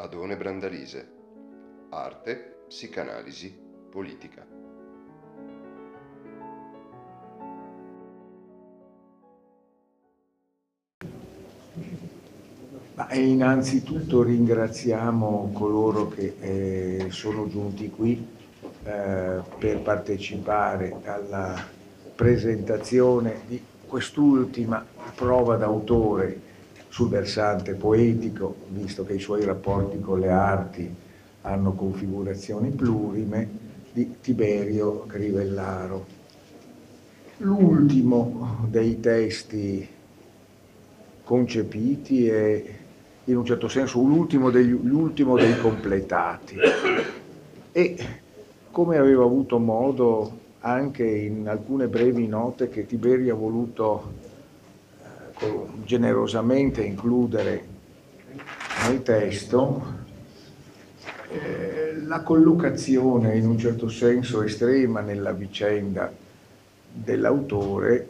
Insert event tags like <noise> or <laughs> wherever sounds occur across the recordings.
Adone Brandalise. Arte, psicanalisi, politica. Ma innanzitutto ringraziamo coloro che eh, sono giunti qui eh, per partecipare alla presentazione di quest'ultima prova d'autore sul versante poetico, visto che i suoi rapporti con le arti hanno configurazioni plurime, di Tiberio Crivellaro. L'ultimo dei testi concepiti è in un certo senso l'ultimo dei, completati e come avevo avuto modo anche in alcune brevi note che Tiberio ha voluto generosamente includere nel testo, eh, la collocazione in un certo senso estrema nella vicenda dell'autore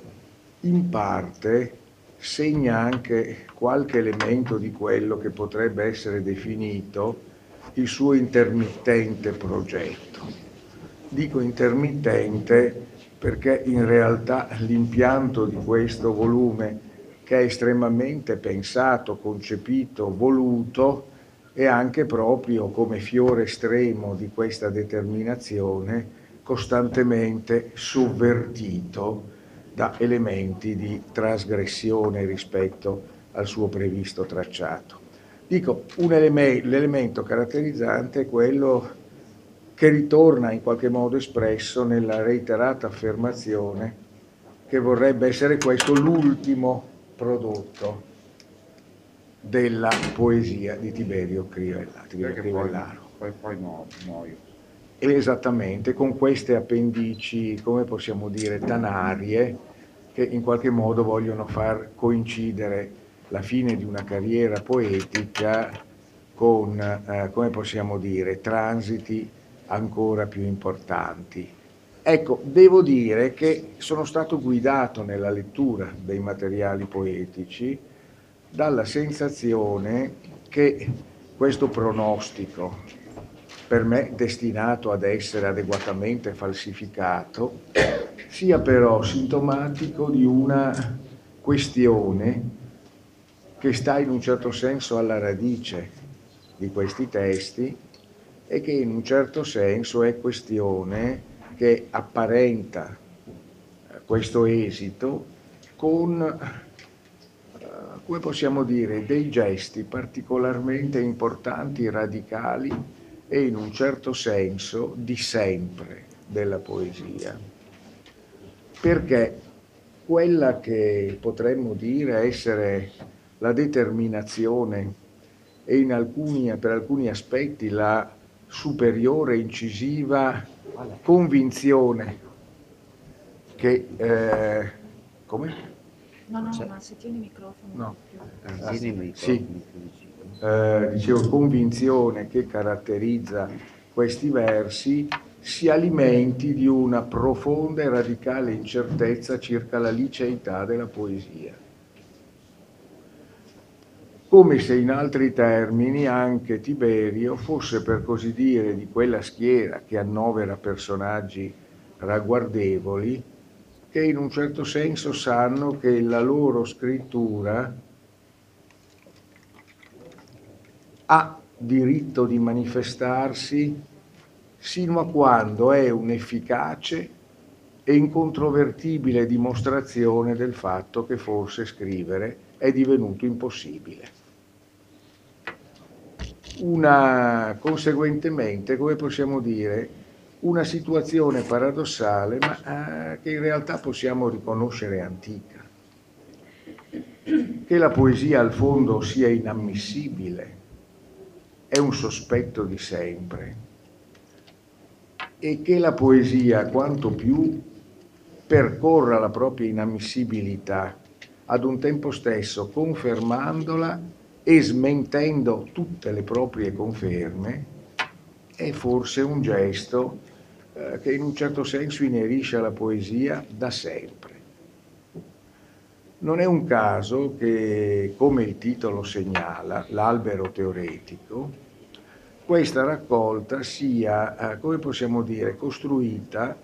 in parte segna anche qualche elemento di quello che potrebbe essere definito il suo intermittente progetto. Dico intermittente perché in realtà l'impianto di questo volume che è estremamente pensato, concepito, voluto e anche proprio come fiore estremo di questa determinazione costantemente sovvertito da elementi di trasgressione rispetto al suo previsto tracciato. Dico, eleme- l'elemento caratterizzante è quello che ritorna in qualche modo espresso nella reiterata affermazione che vorrebbe essere questo l'ultimo prodotto della poesia di Tiberio Crivellaro. Poi, poi muoio. Esattamente, con queste appendici, come possiamo dire, tanarie, che in qualche modo vogliono far coincidere la fine di una carriera poetica con, eh, come possiamo dire, transiti ancora più importanti. Ecco, devo dire che sono stato guidato nella lettura dei materiali poetici dalla sensazione che questo pronostico, per me destinato ad essere adeguatamente falsificato, sia però sintomatico di una questione che sta in un certo senso alla radice di questi testi e che in un certo senso è questione che apparenta eh, questo esito con, eh, come possiamo dire, dei gesti particolarmente importanti, radicali e in un certo senso di sempre della poesia. Perché quella che potremmo dire essere la determinazione e alcuni, per alcuni aspetti la superiore incisiva convinzione che... Eh, come? No, no, ma se tieni il microfono. No. Ah, tieni il microfono. Sì. Eh, dicevo, convinzione che caratterizza questi versi si alimenti di una profonda e radicale incertezza circa la liceità della poesia come se in altri termini anche Tiberio fosse per così dire di quella schiera che annovera personaggi ragguardevoli che in un certo senso sanno che la loro scrittura ha diritto di manifestarsi sino a quando è un'efficace e incontrovertibile dimostrazione del fatto che forse scrivere è divenuto impossibile una, conseguentemente, come possiamo dire, una situazione paradossale, ma eh, che in realtà possiamo riconoscere antica. Che la poesia al fondo sia inammissibile è un sospetto di sempre e che la poesia quanto più percorra la propria inammissibilità ad un tempo stesso confermandola e smentendo tutte le proprie conferme, è forse un gesto eh, che in un certo senso inerisce alla poesia da sempre. Non è un caso che, come il titolo segnala, l'albero teoretico, questa raccolta sia, eh, come possiamo dire, costruita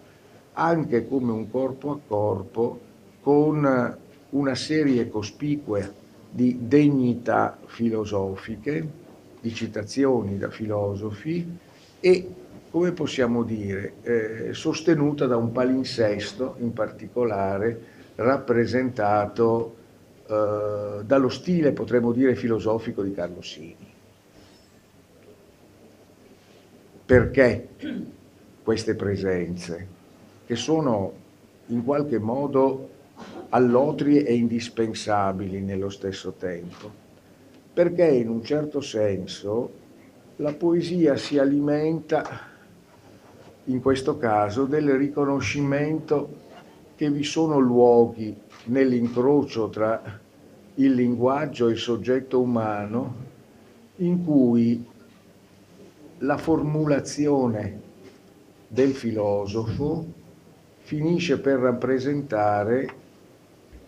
anche come un corpo a corpo con una serie cospicua di degnità filosofiche, di citazioni da filosofi e, come possiamo dire, eh, sostenuta da un palinsesto in particolare rappresentato eh, dallo stile, potremmo dire, filosofico di Carlo Sini. Perché queste presenze, che sono in qualche modo allotrie e indispensabili nello stesso tempo? Perché in un certo senso la poesia si alimenta, in questo caso, del riconoscimento che vi sono luoghi nell'incrocio tra il linguaggio e il soggetto umano in cui la formulazione del filosofo finisce per rappresentare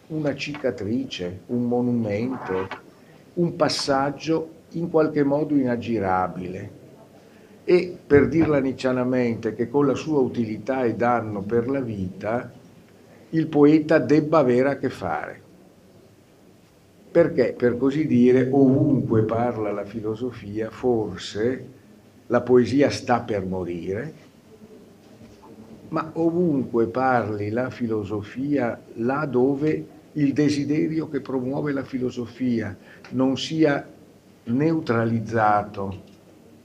una cicatrice, un monumento, un passaggio in qualche modo inaggirabile. E per dirla niccianamente che con la sua utilità e danno per la vita, il poeta debba avere a che fare. Perché, per così dire, ovunque parla la filosofia, forse la poesia sta per morire, ma ovunque parli la filosofia, là dove il desiderio che promuove la filosofia non sia neutralizzato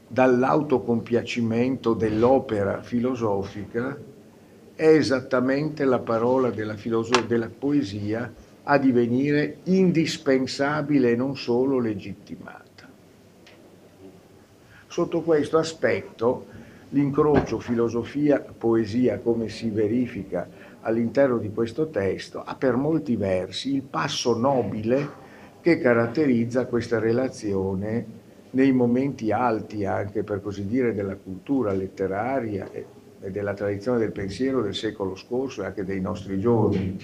dall'autocompiacimento dell'opera filosofica, è esattamente la parola della, della poesia a divenire indispensabile e non solo legittimata. Sotto questo aspetto l'incrocio filosofia-poesia come si verifica all'interno di questo testo ha per molti versi il passo nobile che caratterizza questa relazione nei momenti alti anche per così dire della cultura letteraria e della tradizione del pensiero del secolo scorso e anche dei nostri giorni.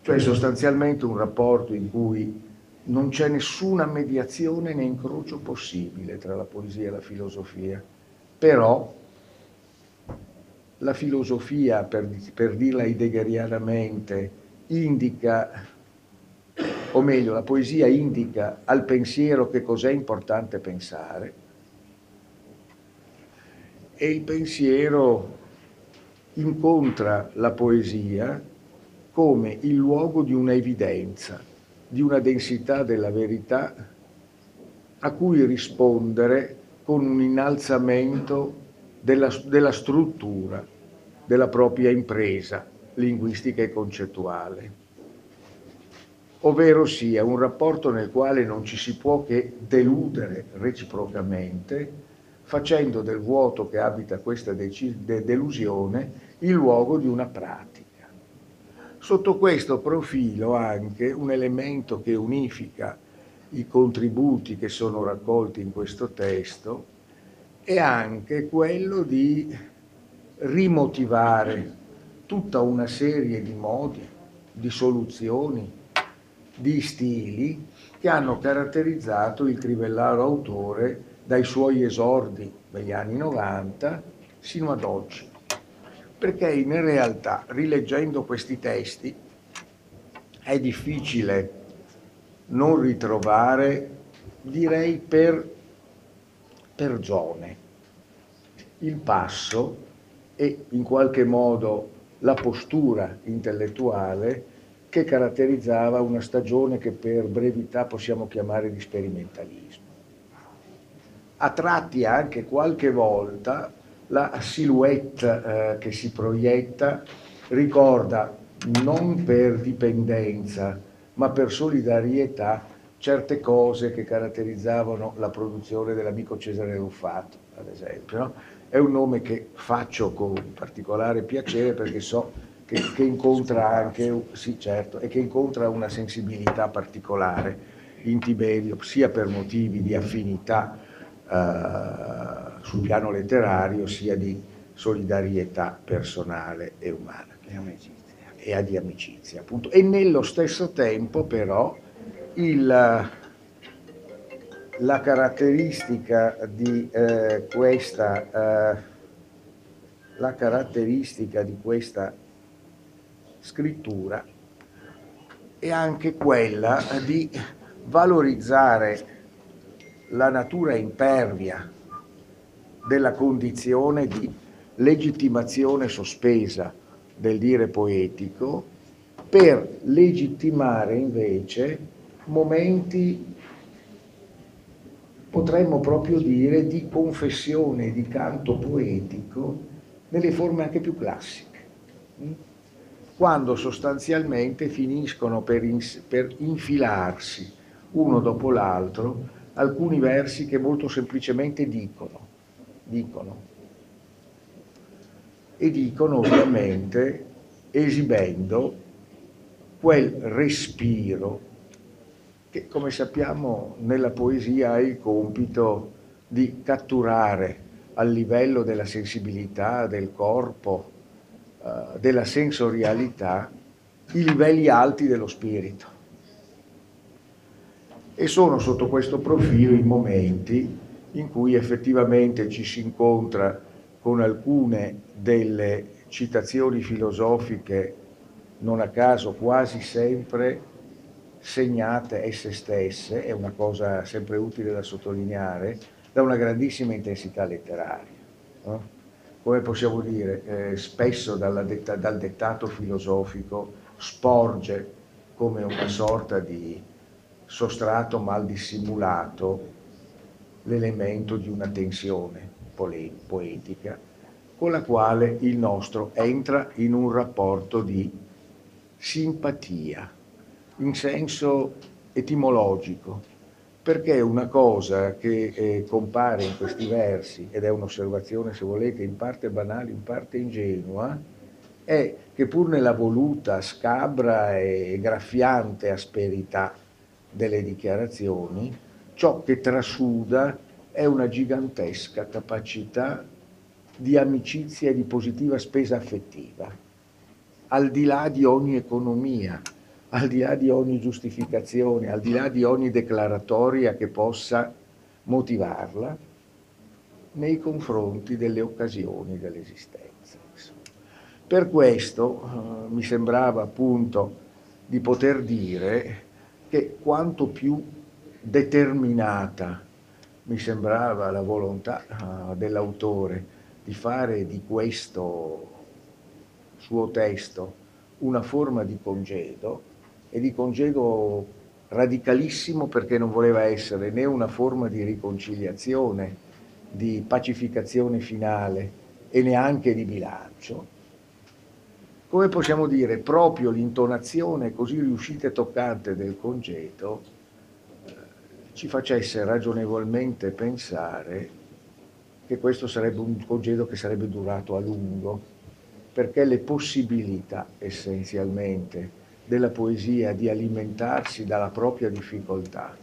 Cioè sostanzialmente un rapporto in cui non c'è nessuna mediazione né incrocio possibile tra la poesia e la filosofia. Però la filosofia, per, per dirla heideggerianamente, indica, o meglio, la poesia indica al pensiero che cos'è importante pensare e il pensiero incontra la poesia come il luogo di una evidenza, di una densità della verità a cui rispondere con un innalzamento della, della struttura della propria impresa linguistica e concettuale ovvero sia un rapporto nel quale non ci si può che deludere reciprocamente, facendo del vuoto che abita questa delusione il luogo di una pratica. Sotto questo profilo anche un elemento che unifica i contributi che sono raccolti in questo testo è anche quello di rimotivare tutta una serie di modi, di soluzioni, di stili che hanno caratterizzato il crivellaro autore dai suoi esordi degli anni 90 sino ad oggi. Perché in realtà, rileggendo questi testi, è difficile non ritrovare, direi per, per zone, il passo e in qualche modo la postura intellettuale che caratterizzava una stagione che per brevità possiamo chiamare di sperimentalismo. A tratti anche qualche volta la silhouette eh, che si proietta ricorda non per dipendenza ma per solidarietà certe cose che caratterizzavano la produzione dell'amico Cesare Ruffato, ad esempio. No? È un nome che faccio con particolare piacere perché so che, che incontra anche, sì certo, e che incontra una sensibilità particolare in Tiberio, sia per motivi di affinità eh, sul piano letterario, sia di solidarietà personale e umana. E, amicizia. e di amicizia, appunto. E nello stesso tempo, però, il, la caratteristica di eh, questa, eh, la caratteristica di questa scrittura è anche quella di valorizzare la natura impervia della condizione di legittimazione sospesa del dire poetico per legittimare invece momenti, potremmo proprio dire, di confessione, di canto poetico nelle forme anche più classiche, quando sostanzialmente finiscono per, per infilarsi uno dopo l'altro alcuni versi che molto semplicemente dicono, dicono, e dicono ovviamente esibendo quel respiro che come sappiamo nella poesia ha il compito di catturare al livello della sensibilità, del corpo, eh, della sensorialità, i livelli alti dello spirito. E sono sotto questo profilo i momenti in cui effettivamente ci si incontra con alcune delle citazioni filosofiche, non a caso quasi sempre segnate esse stesse, è una cosa sempre utile da sottolineare, da una grandissima intensità letteraria. No? Come possiamo dire, eh, spesso detta, dal dettato filosofico sporge come una sorta di sostrato mal dissimulato l'elemento di una tensione poetica con la quale il nostro entra in un rapporto di simpatia in senso etimologico, perché una cosa che eh, compare in questi versi, ed è un'osservazione se volete in parte banale, in parte ingenua, è che pur nella voluta, scabra e graffiante asperità delle dichiarazioni, ciò che trasuda è una gigantesca capacità di amicizia e di positiva spesa affettiva, al di là di ogni economia, al di là di ogni giustificazione, al di là di ogni declaratoria che possa motivarla, nei confronti delle occasioni dell'esistenza. Per questo eh, mi sembrava appunto di poter dire che quanto più determinata mi sembrava la volontà uh, dell'autore di fare di questo suo testo una forma di congedo e di congedo radicalissimo perché non voleva essere né una forma di riconciliazione, di pacificazione finale e neanche di bilancio, come possiamo dire, proprio l'intonazione così riuscita e toccante del congedo ci facesse ragionevolmente pensare che questo sarebbe un congedo che sarebbe durato a lungo, perché le possibilità essenzialmente della poesia di alimentarsi dalla propria difficoltà,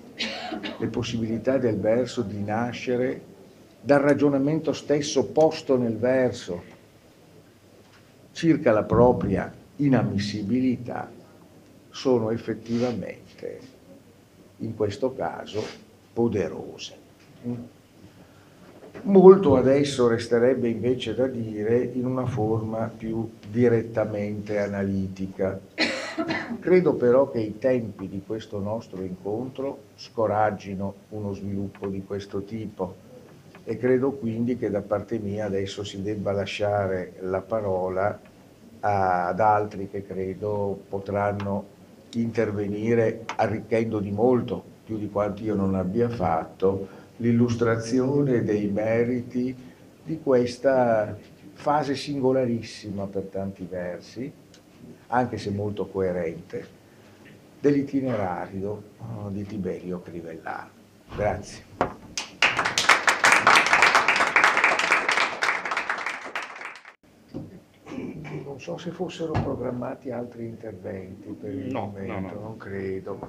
le possibilità del verso di nascere dal ragionamento stesso posto nel verso circa la propria inammissibilità, sono effettivamente in questo caso poderose. Molto adesso resterebbe invece da dire in una forma più direttamente analitica. Credo però che i tempi di questo nostro incontro scoraggino uno sviluppo di questo tipo e credo quindi che da parte mia adesso si debba lasciare la parola ad altri che credo potranno intervenire arricchendo di molto, più di quanto io non abbia fatto, l'illustrazione dei meriti di questa fase singolarissima per tanti versi, anche se molto coerente, dell'itinerario oh, di Tiberio Crivellaro. Grazie. Non so se fossero programmati altri interventi per il no, momento, no, no. non credo.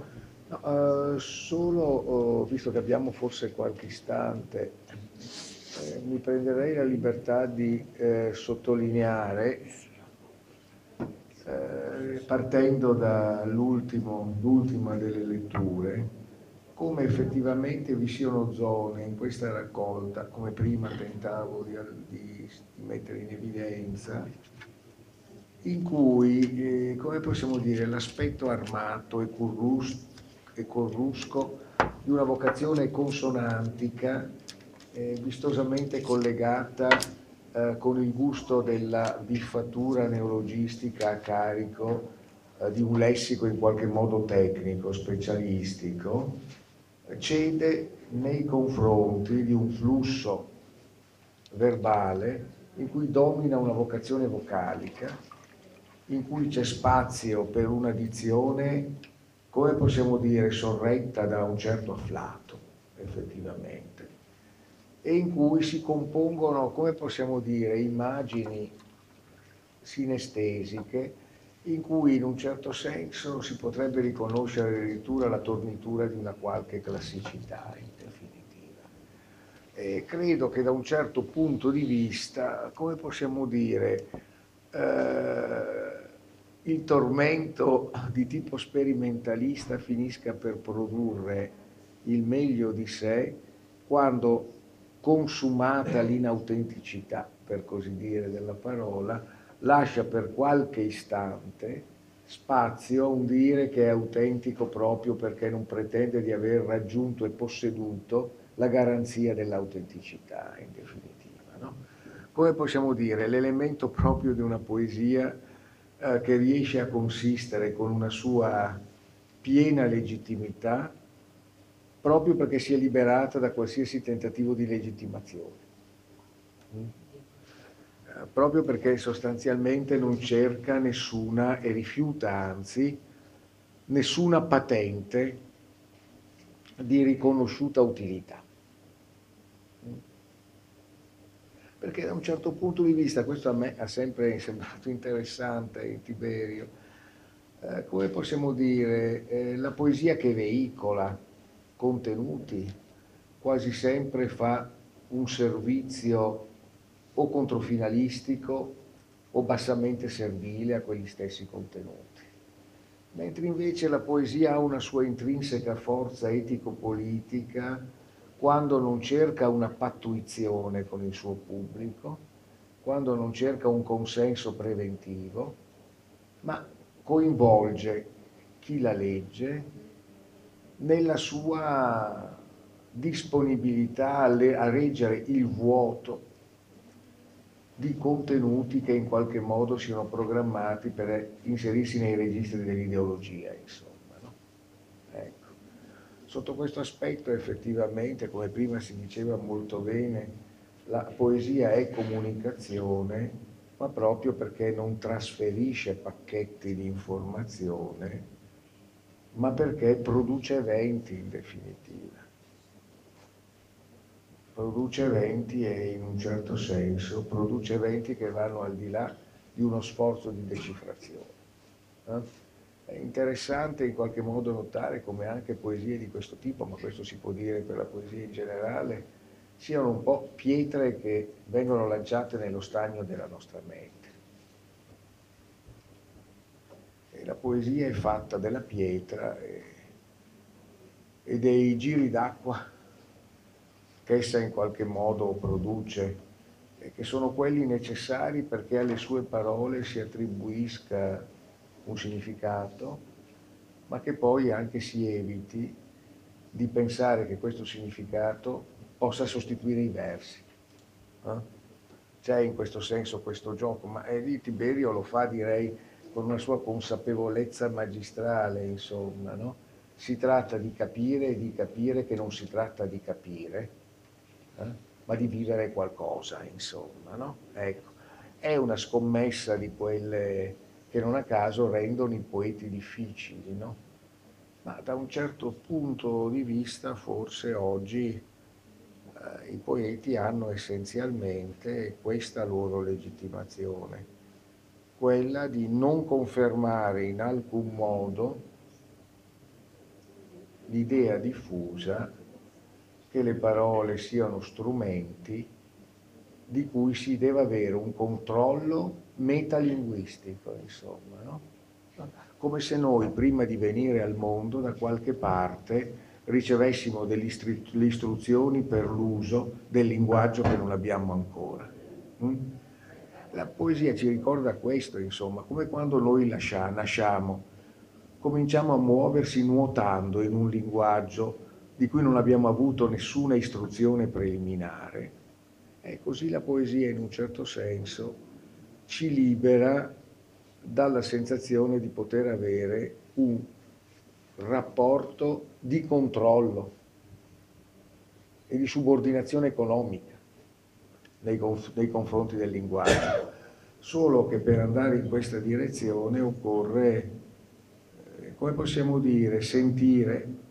No, uh, solo, uh, visto che abbiamo forse qualche istante, eh, mi prenderei la libertà di eh, sottolineare, eh, partendo dall'ultima delle letture, come effettivamente vi siano zone in questa raccolta, come prima tentavo di, di, di mettere in evidenza, in cui, eh, come possiamo dire, l'aspetto armato e, currus, e corrusco di una vocazione consonantica eh, vistosamente collegata eh, con il gusto della biffatura neologistica a carico di un lessico in qualche modo tecnico, specialistico, cede nei confronti di un flusso verbale in cui domina una vocazione vocalica, in cui c'è spazio per una dizione, come possiamo dire, sorretta da un certo afflato, effettivamente, e in cui si compongono, come possiamo dire, immagini sinestesiche in cui in un certo senso si potrebbe riconoscere addirittura la tornitura di una qualche classicità in definitiva. E credo che da un certo punto di vista, come possiamo dire, eh, il tormento di tipo sperimentalista finisca per produrre il meglio di sé quando consumata l'inautenticità, per così dire, della parola, lascia per qualche istante spazio a un dire che è autentico proprio perché non pretende di aver raggiunto e posseduto la garanzia dell'autenticità in definitiva. No? Come possiamo dire, l'elemento proprio di una poesia eh, che riesce a consistere con una sua piena legittimità proprio perché si è liberata da qualsiasi tentativo di legittimazione. Mm? Proprio perché sostanzialmente non cerca nessuna e rifiuta anzi nessuna patente di riconosciuta utilità. Perché da un certo punto di vista, questo a me ha sempre <laughs> sembrato interessante in Tiberio, eh, come possiamo dire, eh, la poesia che veicola contenuti quasi sempre fa un servizio o controfinalistico o bassamente servile a quegli stessi contenuti. Mentre invece la poesia ha una sua intrinseca forza etico-politica quando non cerca una pattuizione con il suo pubblico, quando non cerca un consenso preventivo, ma coinvolge chi la legge nella sua disponibilità a reggere il vuoto di contenuti che in qualche modo siano programmati per inserirsi nei registri dell'ideologia, insomma. No? Ecco. Sotto questo aspetto effettivamente, come prima si diceva molto bene, la poesia è comunicazione, ma proprio perché non trasferisce pacchetti di informazione, ma perché produce eventi in definitiva produce eventi e in un certo senso produce eventi che vanno al di là di uno sforzo di decifrazione. Eh? È interessante in qualche modo notare come anche poesie di questo tipo, ma questo si può dire per la poesia in generale, siano un po' pietre che vengono lanciate nello stagno della nostra mente. E la poesia è fatta della pietra e, e dei giri d'acqua che essa in qualche modo produce e che sono quelli necessari perché alle sue parole si attribuisca un significato, ma che poi anche si eviti di pensare che questo significato possa sostituire i versi. Eh? C'è in questo senso questo gioco, ma lì Tiberio lo fa, direi, con una sua consapevolezza magistrale, insomma. No? Si tratta di capire e di capire che non si tratta di capire, eh? ma di vivere qualcosa, insomma. No? Ecco. È una scommessa di quelle che non a caso rendono i poeti difficili, no? ma da un certo punto di vista forse oggi eh, i poeti hanno essenzialmente questa loro legittimazione, quella di non confermare in alcun modo l'idea diffusa che le parole siano strumenti di cui si deve avere un controllo metalinguistico, insomma, no? come se noi prima di venire al mondo da qualche parte ricevessimo delle istruzioni per l'uso del linguaggio che non abbiamo ancora. Mm? La poesia ci ricorda questo, insomma, come quando noi nasciamo, cominciamo a muoversi nuotando in un linguaggio di cui non abbiamo avuto nessuna istruzione preliminare. E così la poesia, in un certo senso, ci libera dalla sensazione di poter avere un rapporto di controllo e di subordinazione economica nei, conf nei confronti del linguaggio. Solo che per andare in questa direzione occorre, eh, come possiamo dire, sentire,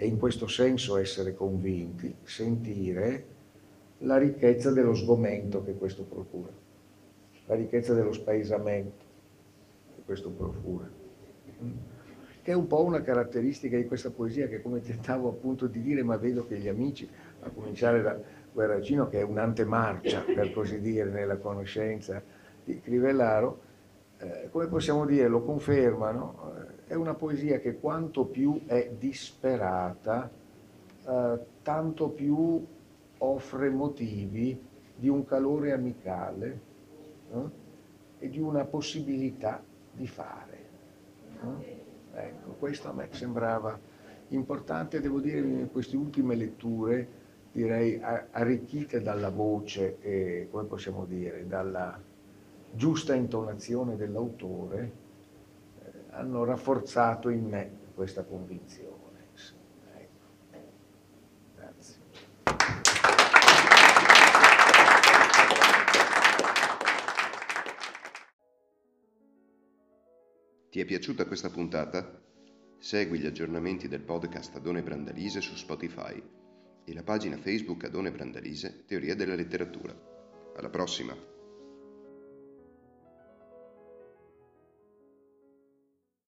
e in questo senso essere convinti, sentire la ricchezza dello sgomento che questo procura, la ricchezza dello spaesamento che questo procura. Che è un po' una caratteristica di questa poesia che come tentavo appunto di dire, ma vedo che gli amici, a cominciare da Guerracino, che è un'antemarcia, per così dire, nella conoscenza di Crivellaro, eh, come possiamo dire, lo confermano, eh, è una poesia che quanto più è disperata, eh, tanto più offre motivi di un calore amicale eh, e di una possibilità di fare. Ecco, questo a me sembrava importante, devo dire, in queste ultime letture, direi arricchite dalla voce e, come possiamo dire, dalla giusta intonazione dell'autore, eh, hanno rafforzato in me questa convinzione. Ecco. Grazie. Ti è piaciuta questa puntata? Segui gli aggiornamenti del podcast Adone Brandalise su Spotify e la pagina Facebook Adone Brandalise Teoria della letteratura. Alla prossima!